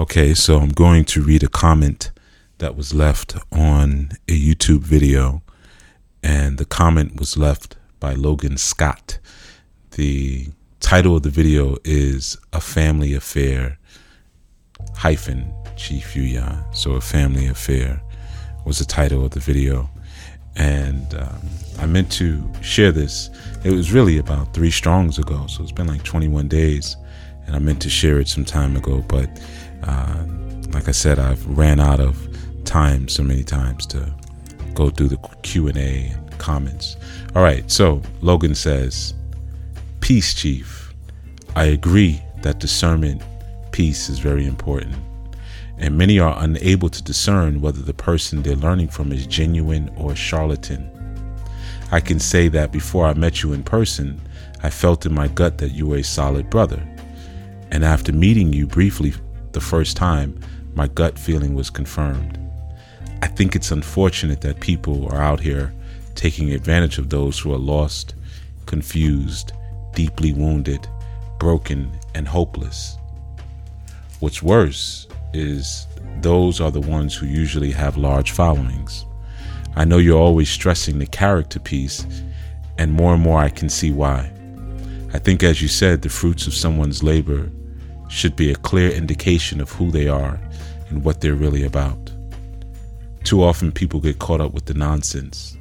Okay, so I'm going to read a comment that was left on a YouTube video, and the comment was left by Logan Scott. The title of the video is A Family Affair hyphen Chief Yuya. So, A Family Affair was the title of the video. And um, I meant to share this. It was really about three strongs ago, so it's been like 21 days. And I meant to share it some time ago, but uh, like I said, I've ran out of time so many times to go through the Q and A and comments. All right, so Logan says, "Peace, Chief. I agree that discernment, peace, is very important." And many are unable to discern whether the person they're learning from is genuine or charlatan. I can say that before I met you in person, I felt in my gut that you were a solid brother. And after meeting you briefly the first time, my gut feeling was confirmed. I think it's unfortunate that people are out here taking advantage of those who are lost, confused, deeply wounded, broken, and hopeless. What's worse is those are the ones who usually have large followings. I know you're always stressing the character piece, and more and more I can see why. I think, as you said, the fruits of someone's labor should be a clear indication of who they are and what they're really about. Too often, people get caught up with the nonsense.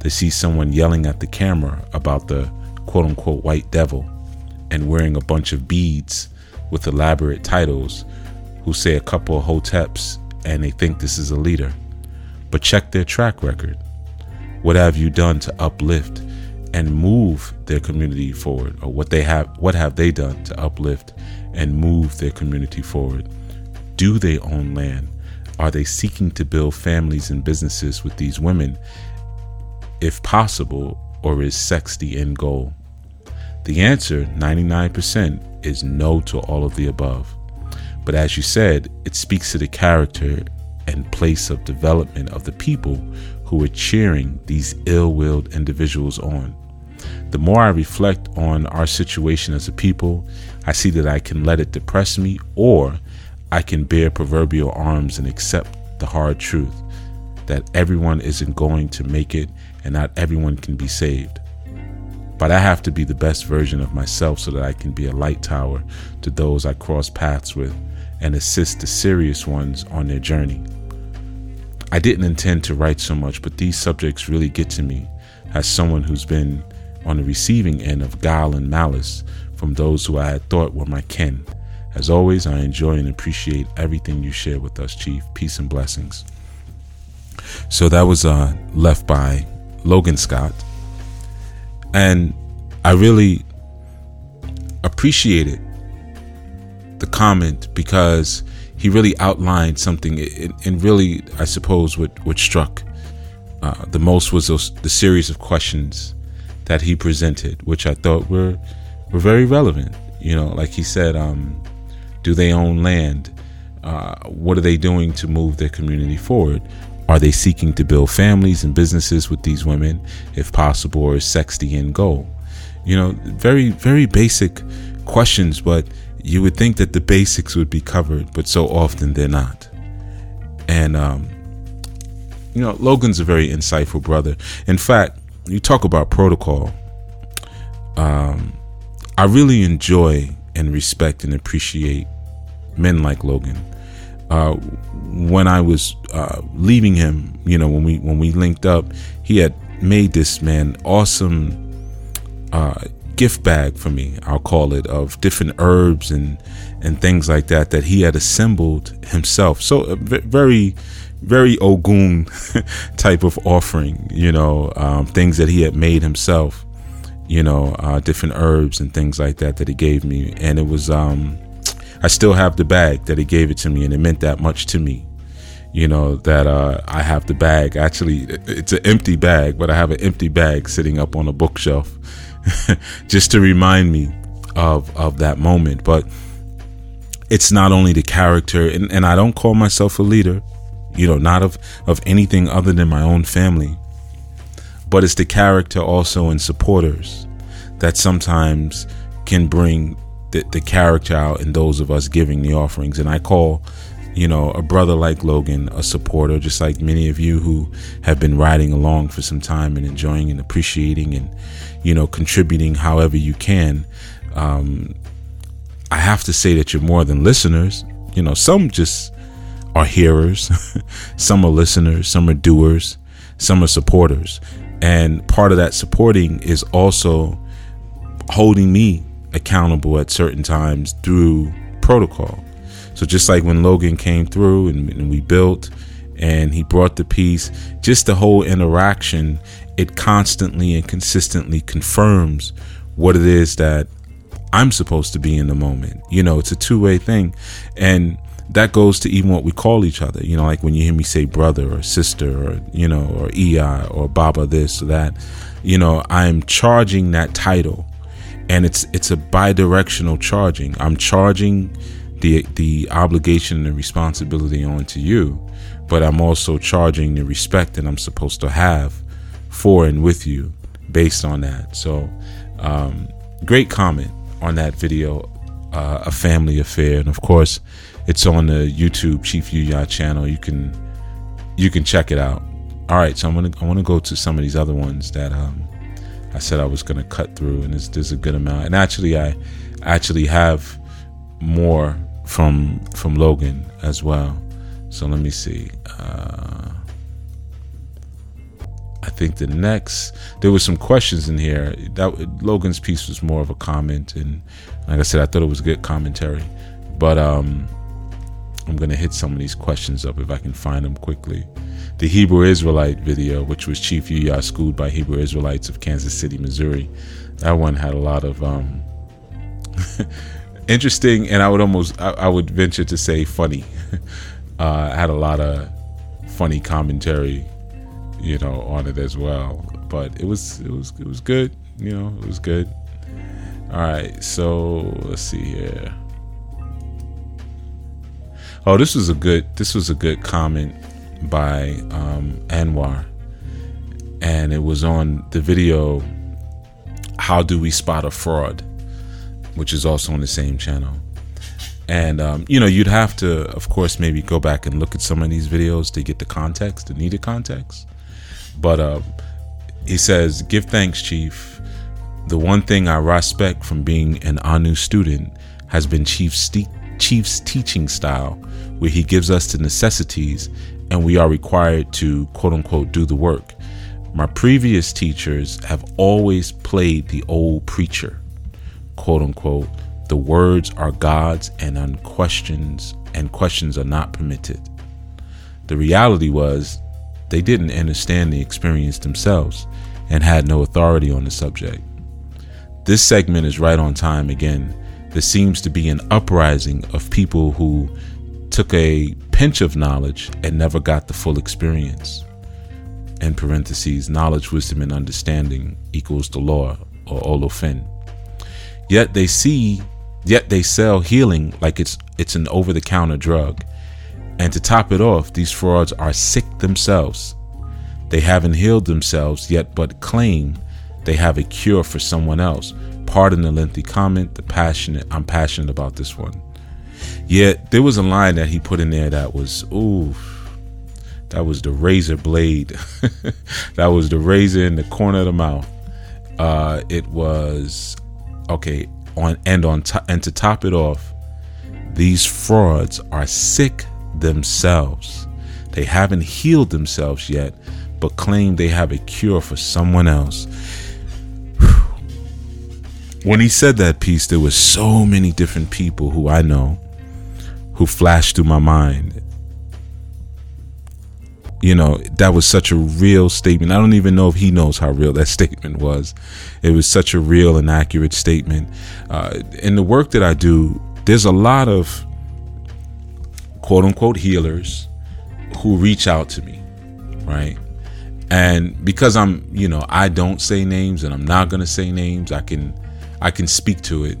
They see someone yelling at the camera about the quote unquote white devil and wearing a bunch of beads with elaborate titles who say a couple of hoteps and they think this is a leader. But check their track record. What have you done to uplift and move their community forward or what they have what have they done to uplift and move their community forward? Do they own land? Are they seeking to build families and businesses with these women, if possible, or is sex the end goal? The answer, 99%, is no to all of the above. But as you said, it speaks to the character and place of development of the people who are cheering these ill willed individuals on. The more I reflect on our situation as a people, I see that I can let it depress me or I can bear proverbial arms and accept the hard truth that everyone isn't going to make it and not everyone can be saved. But I have to be the best version of myself so that I can be a light tower to those I cross paths with and assist the serious ones on their journey. I didn't intend to write so much, but these subjects really get to me as someone who's been on the receiving end of guile and malice from those who I had thought were my kin. As always, I enjoy and appreciate everything you share with us, Chief. Peace and blessings. So that was uh, left by Logan Scott. And I really appreciated the comment because he really outlined something and really i suppose what, what struck uh, the most was those, the series of questions that he presented which i thought were were very relevant you know like he said um, do they own land uh, what are they doing to move their community forward are they seeking to build families and businesses with these women if possible or is sex the end goal you know very very basic questions but you would think that the basics would be covered, but so often they're not. And, um, you know, Logan's a very insightful brother. In fact, you talk about protocol. Um, I really enjoy and respect and appreciate men like Logan. Uh, when I was uh, leaving him, you know, when we when we linked up, he had made this man awesome uh, gift bag for me, I'll call it, of different herbs and and things like that that he had assembled himself. So uh, very, very Ogun type of offering, you know, um, things that he had made himself, you know, uh, different herbs and things like that that he gave me, and it was. Um, I still have the bag that he gave it to me, and it meant that much to me you know that uh, I have the bag. Actually, it's an empty bag, but I have an empty bag sitting up on a bookshelf just to remind me of of that moment. But it's not only the character, and, and I don't call myself a leader, you know, not of of anything other than my own family, but it's the character also in supporters that sometimes can bring the, the character out in those of us giving the offerings. And I call, you know, a brother like Logan a supporter, just like many of you who have been riding along for some time and enjoying and appreciating and, you know, contributing however you can. Um, I have to say that you're more than listeners. You know, some just are hearers, some are listeners, some are doers, some are supporters. And part of that supporting is also holding me accountable at certain times through protocol. So just like when Logan came through and, and we built and he brought the piece, just the whole interaction, it constantly and consistently confirms what it is that I'm supposed to be in the moment. You know, it's a two way thing. And that goes to even what we call each other. You know, like when you hear me say brother or sister or, you know, or EI or Baba this or that, you know, I'm charging that title. And it's it's a bidirectional charging. I'm charging the the obligation and the responsibility onto you, but I'm also charging the respect that I'm supposed to have for and with you based on that. So um, great comment on that video, uh, a family affair, and of course, it's on the YouTube Chief Yuya channel. You can you can check it out. All right, so I'm gonna I want to go to some of these other ones that um, I said I was gonna cut through, and there's, a good amount. And actually, I actually have more from from Logan as well. So let me see. Uh, I think the next there was some questions in here. That Logan's piece was more of a comment, and like I said, I thought it was good commentary. But um, I'm gonna hit some of these questions up if I can find them quickly. The Hebrew Israelite video, which was Chief Yuya schooled by Hebrew Israelites of Kansas City, Missouri, that one had a lot of um, interesting, and I would almost I, I would venture to say funny. uh, had a lot of funny commentary you know, on it as well. But it was it was it was good. You know, it was good. All right, so let's see here. Oh, this was a good this was a good comment by um, Anwar, and it was on the video. How do we spot a fraud? Which is also on the same channel. And um, you know, you'd have to, of course, maybe go back and look at some of these videos to get the context, the needed context. But uh, he says, Give thanks, Chief. The one thing I respect from being an ANU student has been Chief's, Chief's teaching style, where he gives us the necessities and we are required to quote unquote do the work. My previous teachers have always played the old preacher, quote unquote. The words are God's and unquestions and questions are not permitted. The reality was they didn't understand the experience themselves and had no authority on the subject. This segment is right on time again. There seems to be an uprising of people who took a pinch of knowledge and never got the full experience. In parentheses, knowledge, wisdom, and understanding equals the law or Olofin. Yet they see, yet they sell healing like it's it's an over-the-counter drug and to top it off, these frauds are sick themselves. They haven't healed themselves yet, but claim they have a cure for someone else. Pardon the lengthy comment. The passionate, I'm passionate about this one. Yet there was a line that he put in there that was, ooh, that was the razor blade. that was the razor in the corner of the mouth. Uh, it was okay. On and on and to top it off, these frauds are sick themselves. They haven't healed themselves yet, but claim they have a cure for someone else. When he said that piece, there were so many different people who I know who flashed through my mind. You know, that was such a real statement. I don't even know if he knows how real that statement was. It was such a real and accurate statement. Uh, in the work that I do, there's a lot of quote unquote healers who reach out to me, right? And because I'm, you know, I don't say names and I'm not going to say names, I can I can speak to it.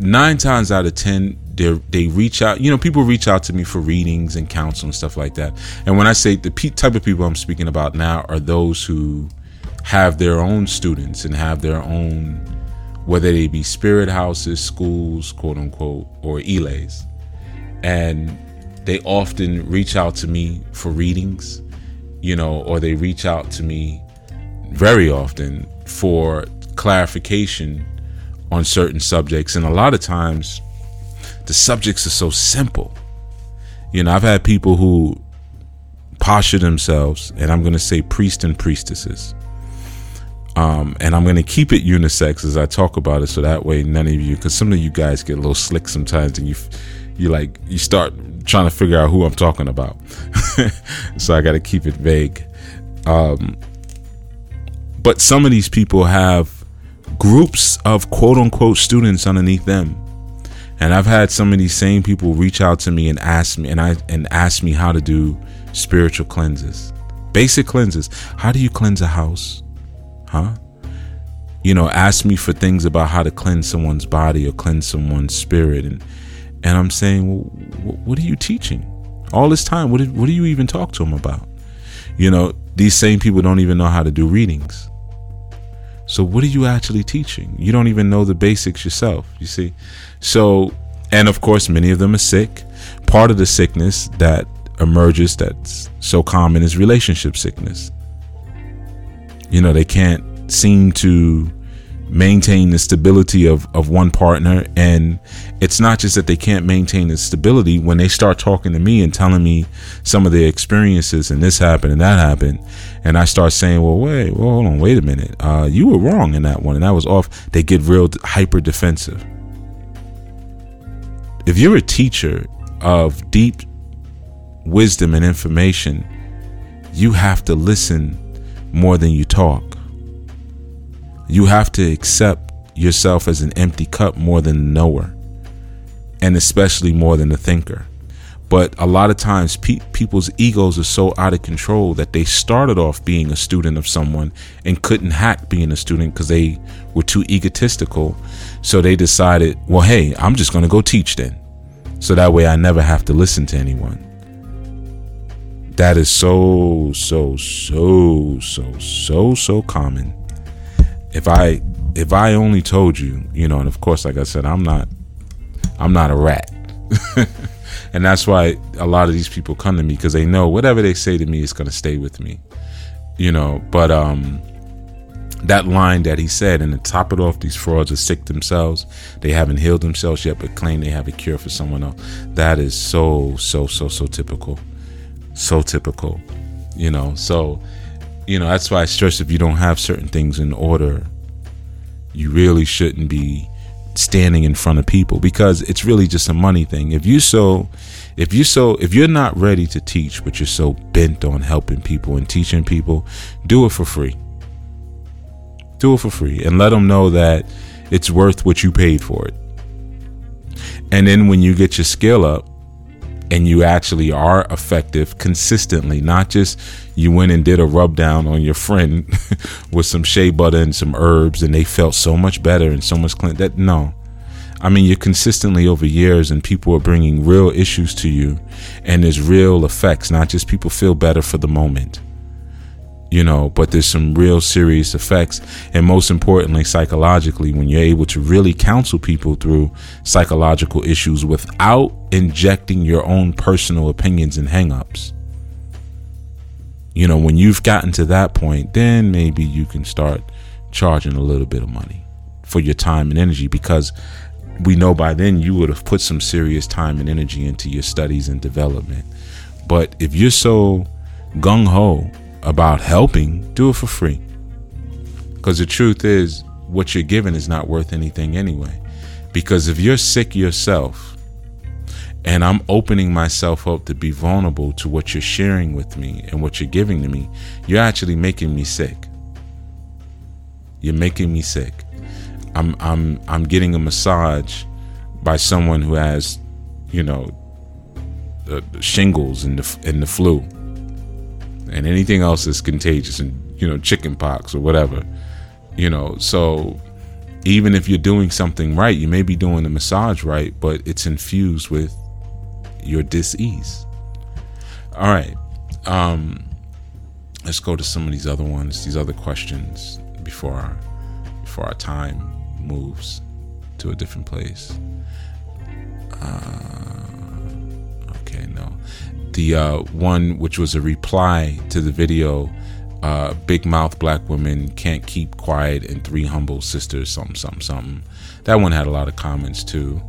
9 times out of 10 they they reach out, you know, people reach out to me for readings and counsel and stuff like that. And when I say the type of people I'm speaking about now are those who have their own students and have their own whether they be spirit houses, schools, quote unquote, or iles. And they often reach out to me for readings, you know, or they reach out to me very often for clarification on certain subjects. And a lot of times, the subjects are so simple. You know, I've had people who posture themselves, and I'm going to say priest and priestesses. Um, and I'm going to keep it unisex as I talk about it, so that way none of you, because some of you guys get a little slick sometimes, and you, you like you start trying to figure out who I'm talking about. so I got to keep it vague. Um, but some of these people have groups of quote unquote students underneath them. And I've had some of these same people reach out to me and ask me and I and ask me how to do spiritual cleanses. Basic cleanses. How do you cleanse a house? Huh? You know, ask me for things about how to cleanse someone's body or cleanse someone's spirit and and I'm saying, well, what are you teaching? All this time, what did, what do you even talk to them about? You know, these same people don't even know how to do readings. So what are you actually teaching? You don't even know the basics yourself, you see? So, and of course, many of them are sick. Part of the sickness that emerges that's so common is relationship sickness. You know, they can't seem to maintain the stability of, of one partner. And it's not just that they can't maintain the stability. When they start talking to me and telling me some of their experiences and this happened and that happened, and I start saying, well, wait, well, hold on, wait a minute. Uh, you were wrong in that one and that was off. They get real hyper defensive. If you're a teacher of deep wisdom and information, you have to listen more than you talk. You have to accept yourself as an empty cup more than a knower, and especially more than a thinker. But a lot of times, pe- people's egos are so out of control that they started off being a student of someone and couldn't hack being a student because they were too egotistical. So they decided, well, hey, I'm just going to go teach then. So that way I never have to listen to anyone. That is so, so, so, so, so, so common if I if I only told you, you know, and of course, like I said, I'm not I'm not a rat. and that's why a lot of these people come to me because they know whatever they say to me is going to stay with me. You know, but um that line that he said, and to top it off, these frauds are sick themselves. They haven't healed themselves yet, but claim they have a cure for someone else. That is so, so, so, so typical. So typical. You know, so you know that's why I stress if you don't have certain things in order, you really shouldn't be standing in front of people because it's really just a money thing. If you so if you so if you're not ready to teach but you're so bent on helping people and teaching people, do it for free. Do it for free and let them know that it's worth what you paid for it. And then when you get your skill up, and you actually are effective consistently, not just you went and did a rub down on your friend with some shea butter and some herbs and they felt so much better and so much clean. That no. I mean, you're consistently over years and people are bringing real issues to you and there's real effects, not just people feel better for the moment you know, but there's some real serious effects. And most importantly, psychologically, when you're able to really counsel people through psychological issues without injecting your own personal opinions and hangups. You know, when you've gotten to that point, then maybe you can start charging a little bit of money for your time and energy because we know by then you would have put some serious time and energy into your studies and development. But if you're so gung ho about helping, do it for free. Because the truth is, what you're giving is not worth anything anyway. Because if you're sick yourself, and I'm opening myself up to be vulnerable to what you're sharing with me and what you're giving to me, you're actually making me sick. You're making me sick. I'm I'm I'm getting a massage by someone who has, you know, shingles and the and the flu and anything else is contagious and you know chicken pox or whatever you know so even if you're doing something right you may be doing the massage right but it's infused with your dis-ease all right um let's go to some of these other ones these other questions before our before our time moves to a different place. Uh, okay, no. The uh, one which was a reply to the video uh, Big Mouth Black Women Can't Keep Quiet and Three Humble Sisters, something, something, something. That one had a lot of comments too.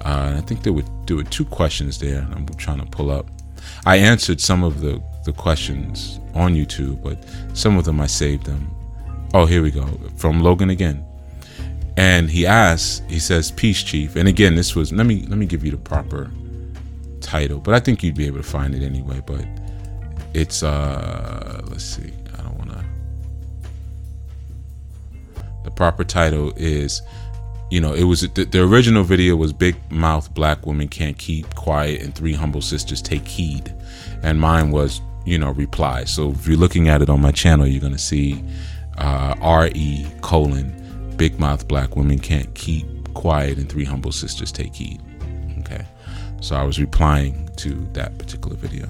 Uh, I think there were, there were two questions there I'm trying to pull up. I answered some of the, the questions on YouTube, but some of them I saved them. Oh, here we go. From Logan again. And he asks, he says, Peace Chief. And again, this was let me let me give you the proper title, but I think you'd be able to find it anyway. But it's uh let's see. I don't wanna the proper title is you know, it was the, the, original video was Big Mouth Black Women Can't Keep Quiet and Three Humble Sisters Take Heed. And mine was, you know, reply. So if you're looking at it on my channel, you're to see uh, RE colon Big Mouth Black Women Can't Keep Quiet and Three Humble Sisters Take Heed. So I was replying to that particular video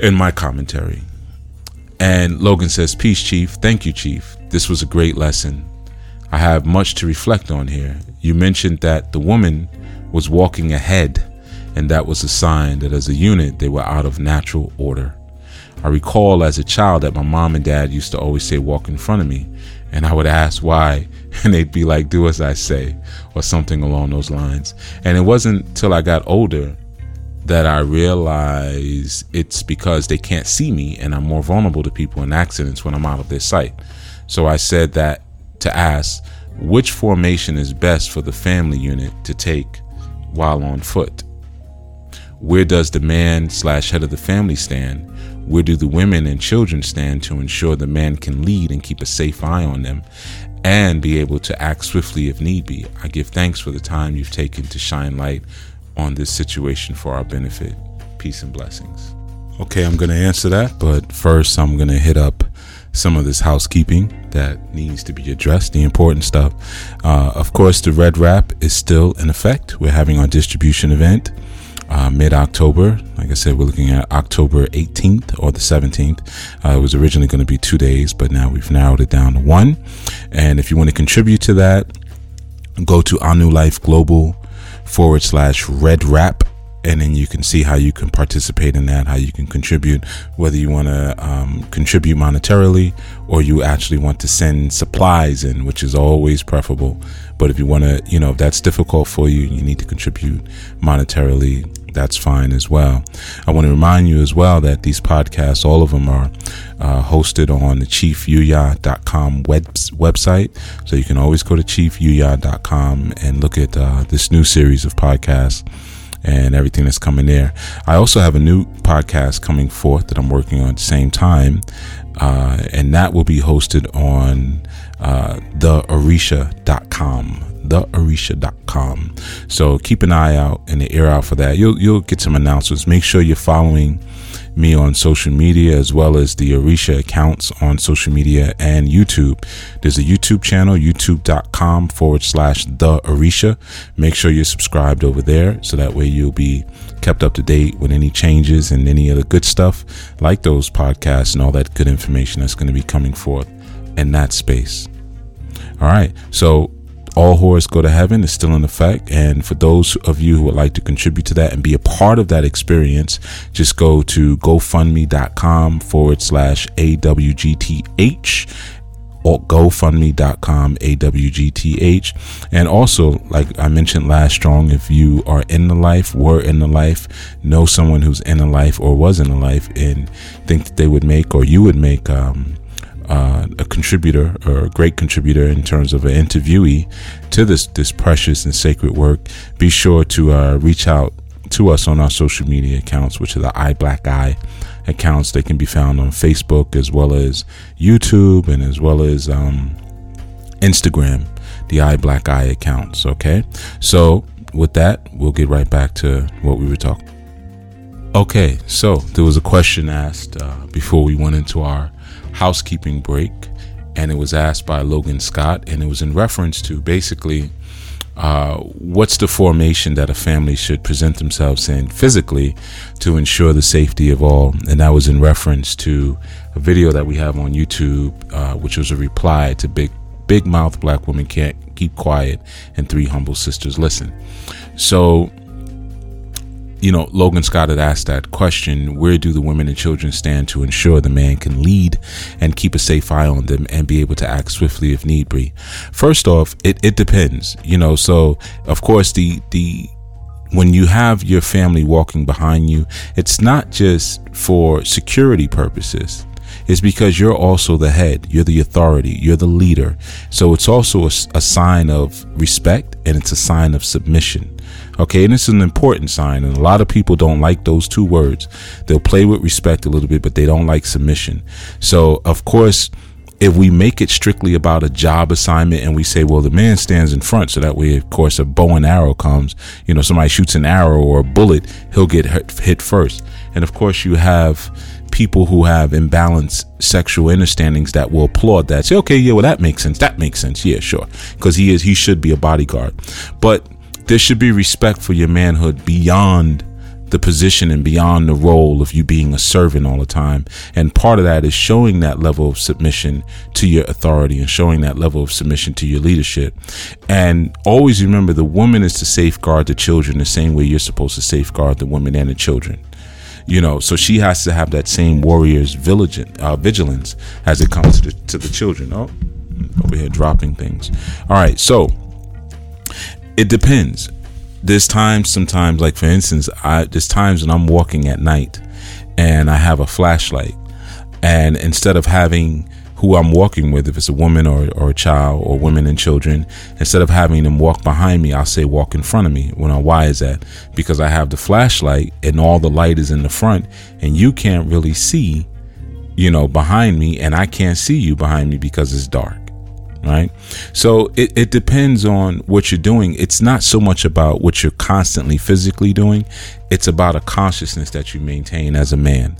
in my commentary. And Logan says, Peace, Chief. Thank you, Chief. This was a great lesson. I have much to reflect on here. You mentioned that the woman was walking ahead, and that was a sign that as a unit they were out of natural order. I recall as a child that my mom and dad used to always say, Walk in front of me. And I would ask why, and they'd be like, Do as I say, or something along those lines. And it wasn't till I got older that I realized it's because they can't see me and I'm more vulnerable to people in accidents when I'm out of their sight. So I said that to ask which formation is best for the family unit to take while on foot. Where does the man slash head of the family stand? Where do the women and children stand to ensure the man can lead and keep a safe eye on them and be able to act swiftly if need be? I give thanks for the time you've taken to shine light on this situation for our benefit. Peace and blessings. Okay, I'm going to answer that, but first I'm going to hit up some of this housekeeping that needs to be addressed, the important stuff. Uh, of course, the red wrap is still in effect. We're having our distribution event uh, mid October. Like I said, we're looking at October 18th or the 17th. Uh, it was originally going to be two days, but now we've narrowed it down to one. And if you want to contribute to that, go to new life global forward slash red wrap and then you can see how you can participate in that, how you can contribute, whether you want to um, contribute monetarily or you actually want to send supplies in, which is always preferable. But if you want to, you know, if that's difficult for you, you need to contribute monetarily. That's fine as well. I want to remind you as well that these podcasts, all of them are uh, hosted on the chiefyuya.com web, website. So you can always go to chiefyuya.com and look at uh, this new series of podcasts and everything that's coming there. I also have a new podcast coming forth that I'm working on at the same time, uh, and that will be hosted on uh, theorisha.com theorisha.com. So keep an eye out and the ear out for that. You'll you'll get some announcements. Make sure you're following me on social media as well as the Orisha accounts on social media and YouTube. There's a YouTube channel, youtube.com forward slash the Orisha. Make sure you're subscribed over there so that way you'll be kept up to date with any changes and any other good stuff like those podcasts and all that good information that's going to be coming forth in that space. All right. So all whores go to heaven is still in effect. And for those of you who would like to contribute to that and be a part of that experience, just go to gofundme.com forward slash AWGTH or gofundme.com awgth and also like i mentioned last strong if you are in the life were in the life know someone who's in the life or was in the life and think that they would make or you would make um, uh, a contributor or a great contributor in terms of an interviewee to this this precious and sacred work, be sure to uh, reach out to us on our social media accounts, which are the Eye Black Eye accounts. They can be found on Facebook as well as YouTube and as well as um, Instagram, the Eye Black Eye accounts. Okay, so with that, we'll get right back to what we were talking. Okay, so there was a question asked uh, before we went into our housekeeping break, and it was asked by Logan Scott, and it was in reference to basically uh, what's the formation that a family should present themselves in physically to ensure the safety of all, and that was in reference to a video that we have on YouTube, uh, which was a reply to Big big mouth black woman can't keep quiet, and three humble sisters listen. So, you know, Logan Scott had asked that question where do the women and children stand to ensure the man can lead and keep a safe eye on them and be able to act swiftly if need be? First off, it, it depends, you know, so of course, the, the, when you have your family walking behind you, it's not just for security purposes. It's because you're also the head, you're the authority, you're the leader. So it's also a, a sign of respect and it's a sign of submission. Okay, and it's an important sign, and a lot of people don't like those two words. They'll play with respect a little bit, but they don't like submission. So, of course, if we make it strictly about a job assignment and we say, well, the man stands in front, so that way, of course, a bow and arrow comes, you know, somebody shoots an arrow or a bullet, he'll get hit first. And of course, you have people who have imbalanced sexual understandings that will applaud that. Say, okay, yeah, well, that makes sense. That makes sense. Yeah, sure. Because he is, he should be a bodyguard. But there should be respect for your manhood beyond the position and beyond the role of you being a servant all the time. And part of that is showing that level of submission to your authority and showing that level of submission to your leadership. And always remember the woman is to safeguard the children the same way you're supposed to safeguard the women and the children. You know, so she has to have that same warrior's vigilance, uh, vigilance as it comes to the, to the children. Oh, over here dropping things. All right, so it depends. There's times, sometimes, like for instance, I there's times when I'm walking at night and I have a flashlight, and instead of having who I'm walking with, if it's a woman or, or a child or women and children, instead of having them walk behind me, I'll say walk in front of me. When I, why is that? Because I have the flashlight and all the light is in the front and you can't really see, you know, behind me and I can't see you behind me because it's dark right? So it, it depends on what you're doing. It's not so much about what you're constantly physically doing, it's about a consciousness that you maintain as a man.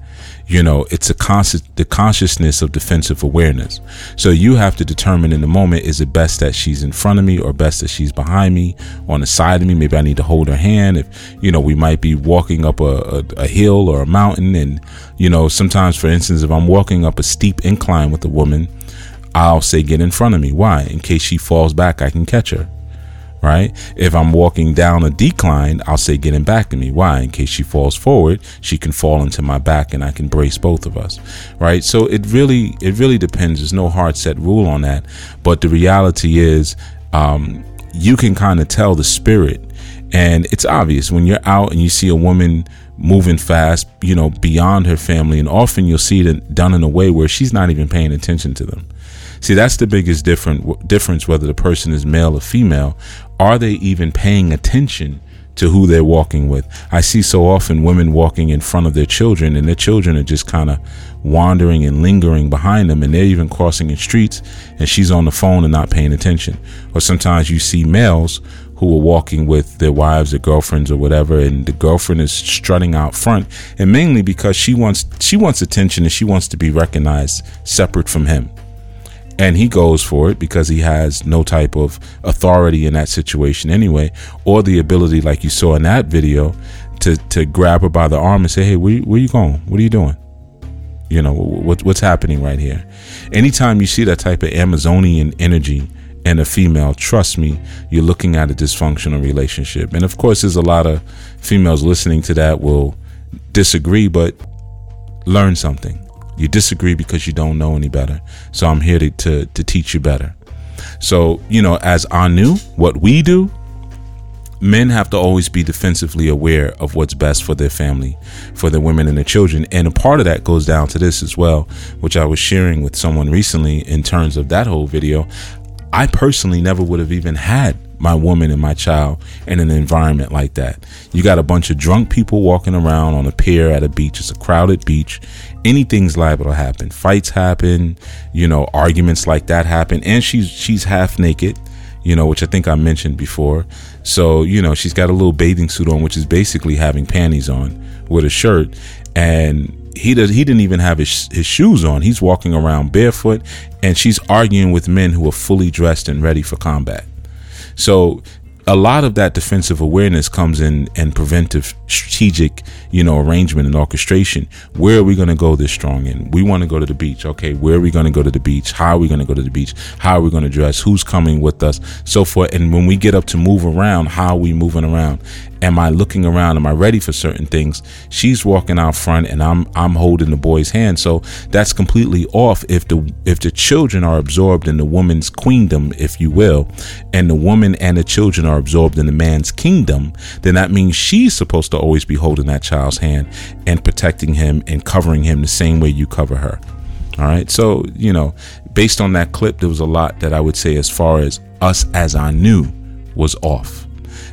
You know, it's a conscious the consciousness of defensive awareness. So you have to determine in the moment is it best that she's in front of me or best that she's behind me, on the side of me. Maybe I need to hold her hand. If you know, we might be walking up a, a, a hill or a mountain, and you know, sometimes, for instance, if I'm walking up a steep incline with a woman, I'll say, get in front of me. Why? In case she falls back, I can catch her. Right? If I'm walking down a decline, I'll say, get in back of me. Why? In case she falls forward, she can fall into my back and I can brace both of us. Right? So it really, it really depends. There's no hard set rule on that. But the reality is, um, you can kind of tell the spirit. And it's obvious when you're out and you see a woman moving fast, you know, beyond her family. And often you'll see it done in a way where she's not even paying attention to them. See, that's the biggest different difference whether the person is male or female. Are they even paying attention to who they're walking with? I see so often women walking in front of their children and their children are just kind of wandering and lingering behind them and they're even crossing in streets and she's on the phone and not paying attention. Or sometimes you see males who are walking with their wives, or girlfriends, or whatever, and the girlfriend is strutting out front, and mainly because she wants she wants attention and she wants to be recognized separate from him. And he goes for it because he has no type of authority in that situation anyway or the ability like you saw in that video to to grab her by the arm and say hey where, where you going? What are you doing? You know what, what's happening right here? Anytime you see that type of amazonian energy in a female trust me you're looking at a dysfunctional relationship and of course there's a lot of females listening to that will disagree but learn something you disagree because you don't know any better. So I'm here to, to, to teach you better. So, you know, as Anu, what we do, men have to always be defensively aware of what's best for their family, for their women and their children. And a part of that goes down to this as well, which I was sharing with someone recently in terms of that whole video. I personally never would have even had my woman and my child in an environment like that. You got a bunch of drunk people walking around on a pier at a beach. It's a crowded beach. Anything's liable to happen. Fights happen, you know, arguments like that happen. And she's she's half naked, you know, which I think I mentioned before. So, you know, she's got a little bathing suit on, which is basically having panties on with a shirt. And he does he didn't even have his his shoes on. He's walking around barefoot and she's arguing with men who are fully dressed and ready for combat. So a lot of that defensive awareness comes in and preventive strategic you know arrangement and orchestration. Where are we going to go this strong in? We want to go to the beach. Okay where are we going to go to the beach? How are we going to go to the beach? How are we going to dress? Who's coming with us? So forth. And when we get up to move around how are we moving around am I looking around? Am I ready for certain things? She's walking out front and I'm I'm holding the boy's hand. So that's completely off if the if the children are absorbed in the woman's queendom, if you will, and the woman and the children are absorbed in the man's kingdom, then that means she's supposed to always be holding that child's hand and protecting him and covering him the same way you cover her. All right. So, you know, based on that clip, there was a lot that I would say as far as us as Anu was off.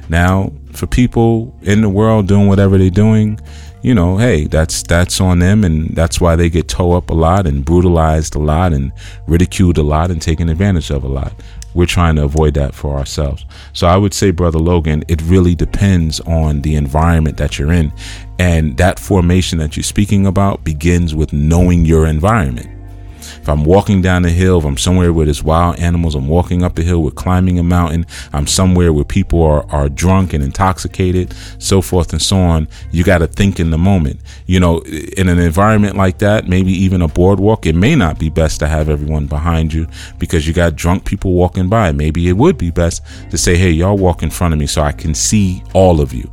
Now, for people in the world doing whatever they're doing, you know, hey, that's that's on them, and that's why they get towed up a lot and brutalized a lot and ridiculed a lot and taken advantage of a lot. We're trying to avoid that for ourselves. So I would say, brother Logan, it really depends on the environment that you're in, and that formation that you're speaking about begins with knowing your environment. If I'm walking down the hill, if I'm somewhere where there's wild animals, I'm walking up the hill, we're climbing a mountain, I'm somewhere where people are, are drunk and intoxicated, so forth and so on, you got to think in the moment. You know, in an environment like that, maybe even a boardwalk, it may not be best to have everyone behind you because you got drunk people walking by. Maybe it would be best to say, hey, y'all walk in front of me so I can see all of you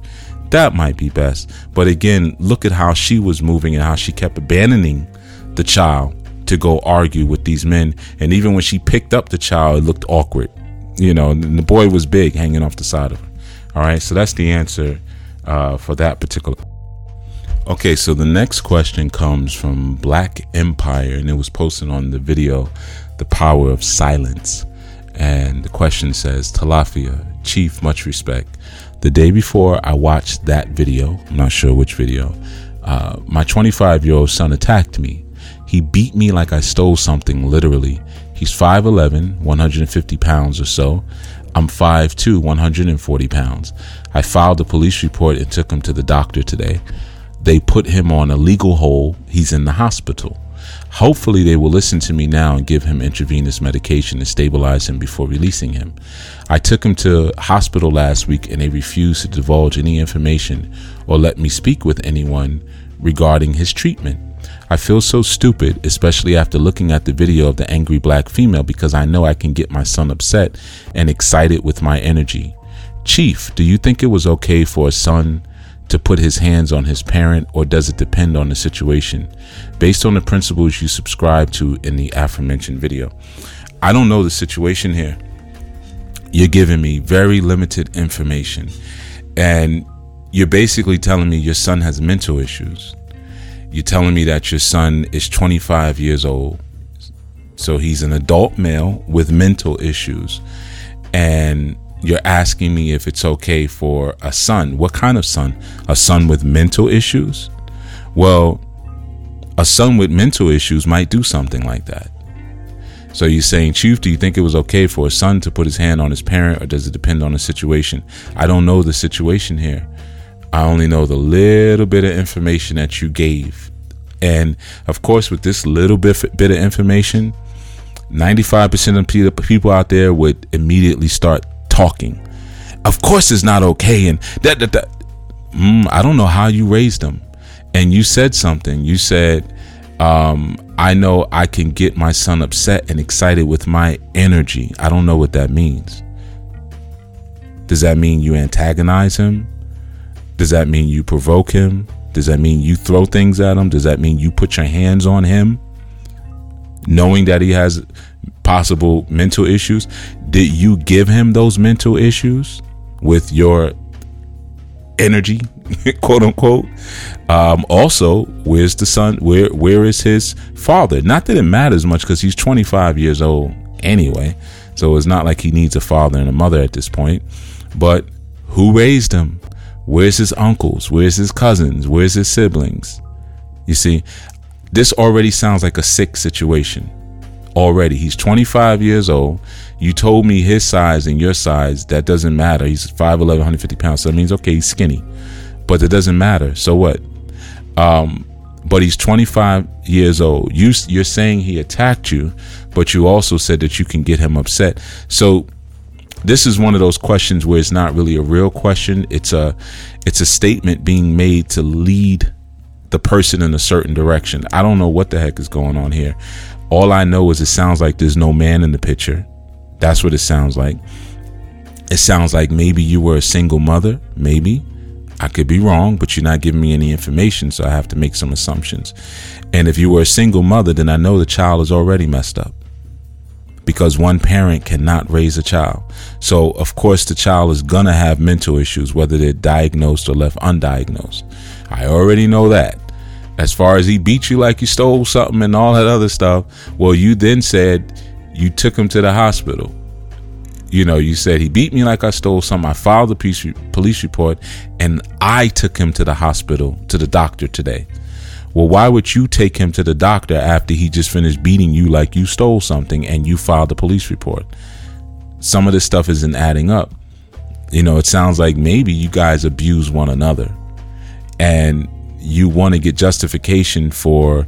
that might be best. But again, look at how she was moving and how she kept abandoning the child to go argue with these men. And even when she picked up the child, it looked awkward. You know, the boy was big hanging off the side of her. All right, so that's the answer uh, for that particular. Okay, so the next question comes from Black Empire, and it was posted on the video, The Power of Silence. And the question says, Talafia, Chief, much respect. The day before I watched that video, I'm not sure which video, uh, my 25 year old son attacked me he beat me like I stole something, literally. He's 5'11, 150 pounds or so. I'm 5'2, 140 pounds. I filed a police report and took him to the doctor today. They put him on a legal hold. He's in the hospital. Hopefully, they will listen to me now and give him intravenous medication to stabilize him before releasing him. I took him to hospital last week and they refused to divulge any information or let me speak with anyone regarding his treatment. I feel so stupid, especially after looking at the video of the angry black female, because I know I can get my son upset and excited with my energy. Chief, do you think it was okay for a son to put his hands on his parent, or does it depend on the situation? Based on the principles you subscribe to in the aforementioned video. I don't know the situation here. You're giving me very limited information, and you're basically telling me your son has mental issues. You're telling me that your son is 25 years old. So he's an adult male with mental issues. And you're asking me if it's okay for a son. What kind of son? A son with mental issues? Well, a son with mental issues might do something like that. So you're saying, Chief, do you think it was okay for a son to put his hand on his parent, or does it depend on the situation? I don't know the situation here. I only know the little bit of information that you gave. And of course, with this little bit, bit of information, 95% of people out there would immediately start talking. Of course, it's not okay. And that, that, that. Mm, I don't know how you raised them. And you said something. You said, um, I know I can get my son upset and excited with my energy. I don't know what that means. Does that mean you antagonize him? Does that mean you provoke him? Does that mean you throw things at him? Does that mean you put your hands on him? Knowing that he has possible mental issues, did you give him those mental issues with your energy, quote unquote? Um, also, where's the son? Where where is his father? Not that it matters much because he's 25 years old anyway, so it's not like he needs a father and a mother at this point. But who raised him? Where's his uncles? Where's his cousins? Where's his siblings? You see, this already sounds like a sick situation. Already. He's 25 years old. You told me his size and your size. That doesn't matter. He's 5'11, 150 pounds. So that means, okay, he's skinny. But it doesn't matter. So what? Um, but he's 25 years old. You, you're saying he attacked you, but you also said that you can get him upset. So this is one of those questions where it's not really a real question. It's a it's a statement being made to lead the person in a certain direction. I don't know what the heck is going on here. All I know is it sounds like there's no man in the picture. That's what it sounds like. It sounds like maybe you were a single mother, maybe. I could be wrong, but you're not giving me any information, so I have to make some assumptions. And if you were a single mother, then I know the child is already messed up because one parent cannot raise a child. So, of course, the child is going to have mental issues, whether they're diagnosed or left undiagnosed. I already know that. As far as he beat you like you stole something and all that other stuff, well, you then said you took him to the hospital. You know, you said he beat me like I stole something. I filed the police, police report and I took him to the hospital, to the doctor today. Well, why would you take him to the doctor after he just finished beating you like you stole something and you filed a police report? Some of this stuff isn't adding up. You know, it sounds like maybe you guys abuse one another and you want to get justification for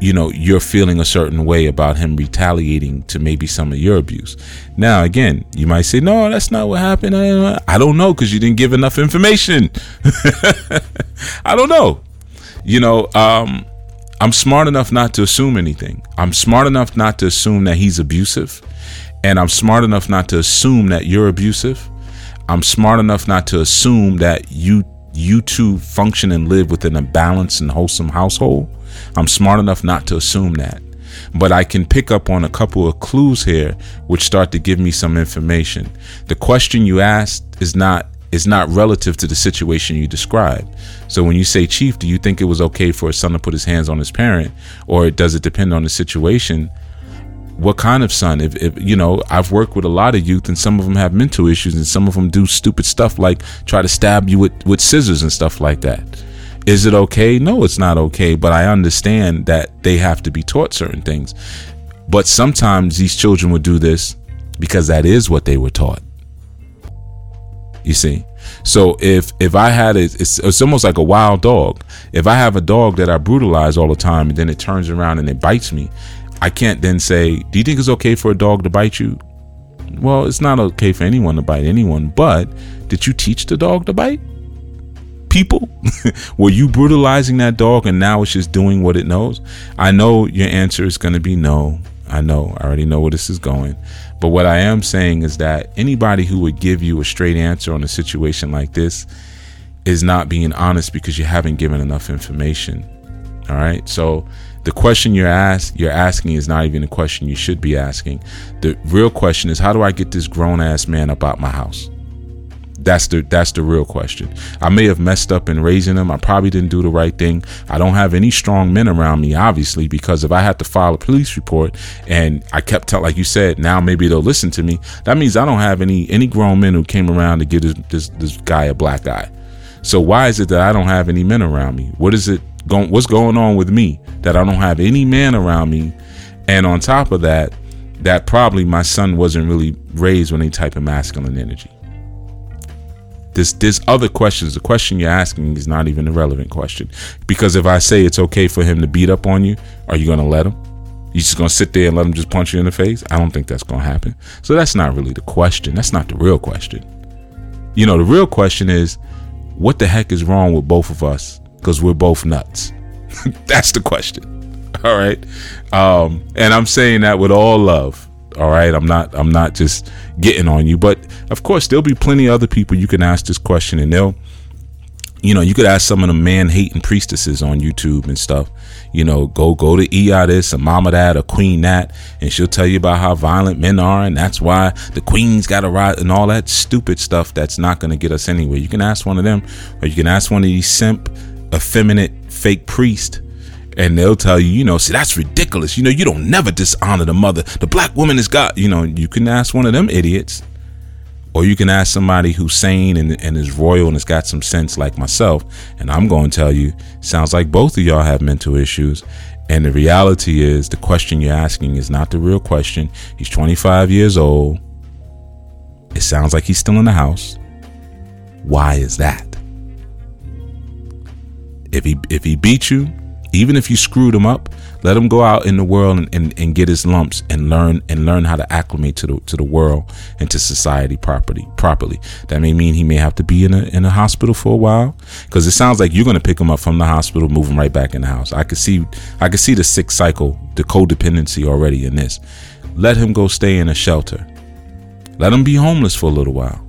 you know you're feeling a certain way about him retaliating to maybe some of your abuse now again you might say no that's not what happened i, don't know because you didn't give enough information i don't know you know um, i'm smart enough not to assume anything i'm smart enough not to assume that he's abusive and i'm smart enough not to assume that you're abusive i'm smart enough not to assume that you you two function and live within a balanced and wholesome household. I'm smart enough not to assume that. But I can pick up on a couple of clues here which start to give me some information. The question you asked is not is not relative to the situation you described. So when you say, Chief, do you think it was okay for a son to put his hands on his parent, or does it depend on the situation? what kind of son? If, if you know i've worked with a lot of youth and some of them have mental issues and some of them do stupid stuff like try to stab you with, with scissors and stuff like that. Is it okay? No it's not okay but i understand that they have to be taught certain things. But sometimes these children would do this because that is what they were taught you see so if if i had it it's, it's almost like a wild dog if i have a dog that i brutalize all the time and then it turns around and it bites me I can't then say, Do you think it's okay for a dog to bite you? Well, it's not okay for anyone to bite anyone, but did you teach the dog to bite? People? Were you brutalizing that dog and now it's just doing what it knows? I know your answer is going to be no. I know. I already know where this is going. But what I am saying is that anybody who would give you a straight answer on a situation like this is not being honest because you haven't given enough information. All right. So the question you're ask you're asking is not even a question you should be asking. The real question is how do I get this grown ass man up out my house? That's the that's the real question. I may have messed up in raising them. I probably didn't do the right thing. I don't have any strong men around me, obviously, because if I had to file a police report and I kept telling, like you said, now maybe they'll listen to me. That means I don't have any any grown men who came around to give this this, this guy a black eye. So why is it that I don't have any men around me? What is it going what's going on with me that I don't have any man around me and on top of that that probably my son wasn't really raised with any type of masculine energy this this other questions the question you're asking is not even a relevant question because if I say it's okay for him to beat up on you are you going to let him you just gonna sit there and let him just punch you in the face? I don't think that's gonna happen. So that's not really the question. That's not the real question. You know, the real question is, what the heck is wrong with both of us because we're both nuts? That's the question. All right. Um, and I'm saying that with all love. All right. I'm not I'm not just getting on you. But of course there'll be plenty of other people you can ask this question and they'll you know, you could ask some of the man hating priestesses on YouTube and stuff. You know, go go to Iya this, a mama that, a queen that, and she'll tell you about how violent men are, and that's why the queen's got to ride and all that stupid stuff that's not going to get us anywhere. You can ask one of them, or you can ask one of these simp effeminate fake priest and they'll tell you, you know, see, that's ridiculous. You know, you don't never dishonor the mother. The black woman is God. You know, you can ask one of them idiots, or you can ask somebody who's sane and, and is royal and has got some sense like myself. And I'm going to tell you, sounds like both of y'all have mental issues. And the reality is, the question you're asking is not the real question. He's 25 years old. It sounds like he's still in the house. Why is that? If he if he beat you, Even if you screwed him up, let him go out in the world and, and, and get his lumps and learn and learn how to acclimate to the to the world and to society properly. Properly. That may mean he may have to be in a in a hospital for a while because it sounds like you're going to pick him up from the hospital, move him right back in the house. I could see I could see the sick cycle, the codependency already in this. Let him go stay in a shelter. Let him be homeless for a little while.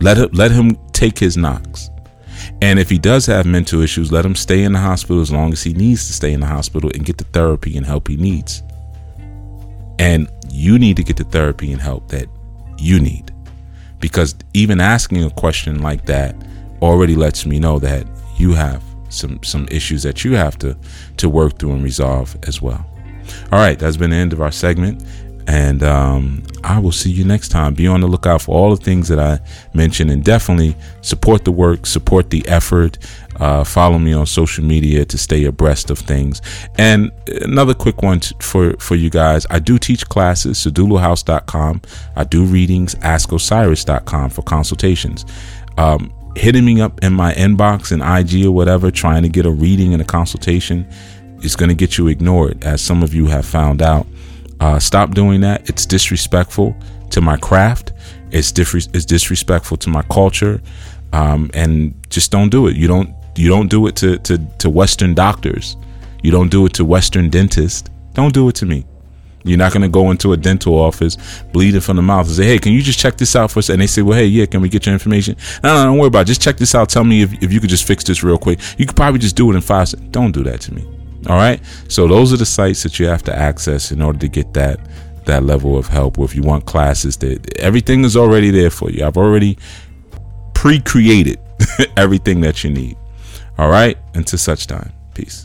Let him let him take his knocks. And if he does have mental issues, let him stay in the hospital as long as he needs to stay in the hospital and get the therapy and help he needs. And you need to get the therapy and help that you need. Because even asking a question like that already lets me know that you have some some issues that you have to to work through and resolve as well. All right, that's been the end of our segment. And um, I will see you next time. Be on the lookout for all the things that I mentioned and definitely support the work, support the effort. Uh, follow me on social media to stay abreast of things. And another quick one for, for you guys I do teach classes, seduluhouse.com. I do readings, askosiris.com for consultations. Um, hitting me up in my inbox and IG or whatever, trying to get a reading and a consultation is going to get you ignored, as some of you have found out. Uh, stop doing that. It's disrespectful to my craft. It's, dis- it's disrespectful to my culture, um, and just don't do it. You don't you don't do it to, to to Western doctors. You don't do it to Western dentists. Don't do it to me. You're not going to go into a dental office bleeding from the mouth and say, "Hey, can you just check this out for us?" And they say, "Well, hey, yeah, can we get your information?" No, no, don't worry about it. Just check this out. Tell me if, if you could just fix this real quick. You could probably just do it in five seconds. Don't do that to me. All right. So those are the sites that you have to access in order to get that that level of help. Or if you want classes, that everything is already there for you. I've already pre-created everything that you need. All right. Until such time. Peace.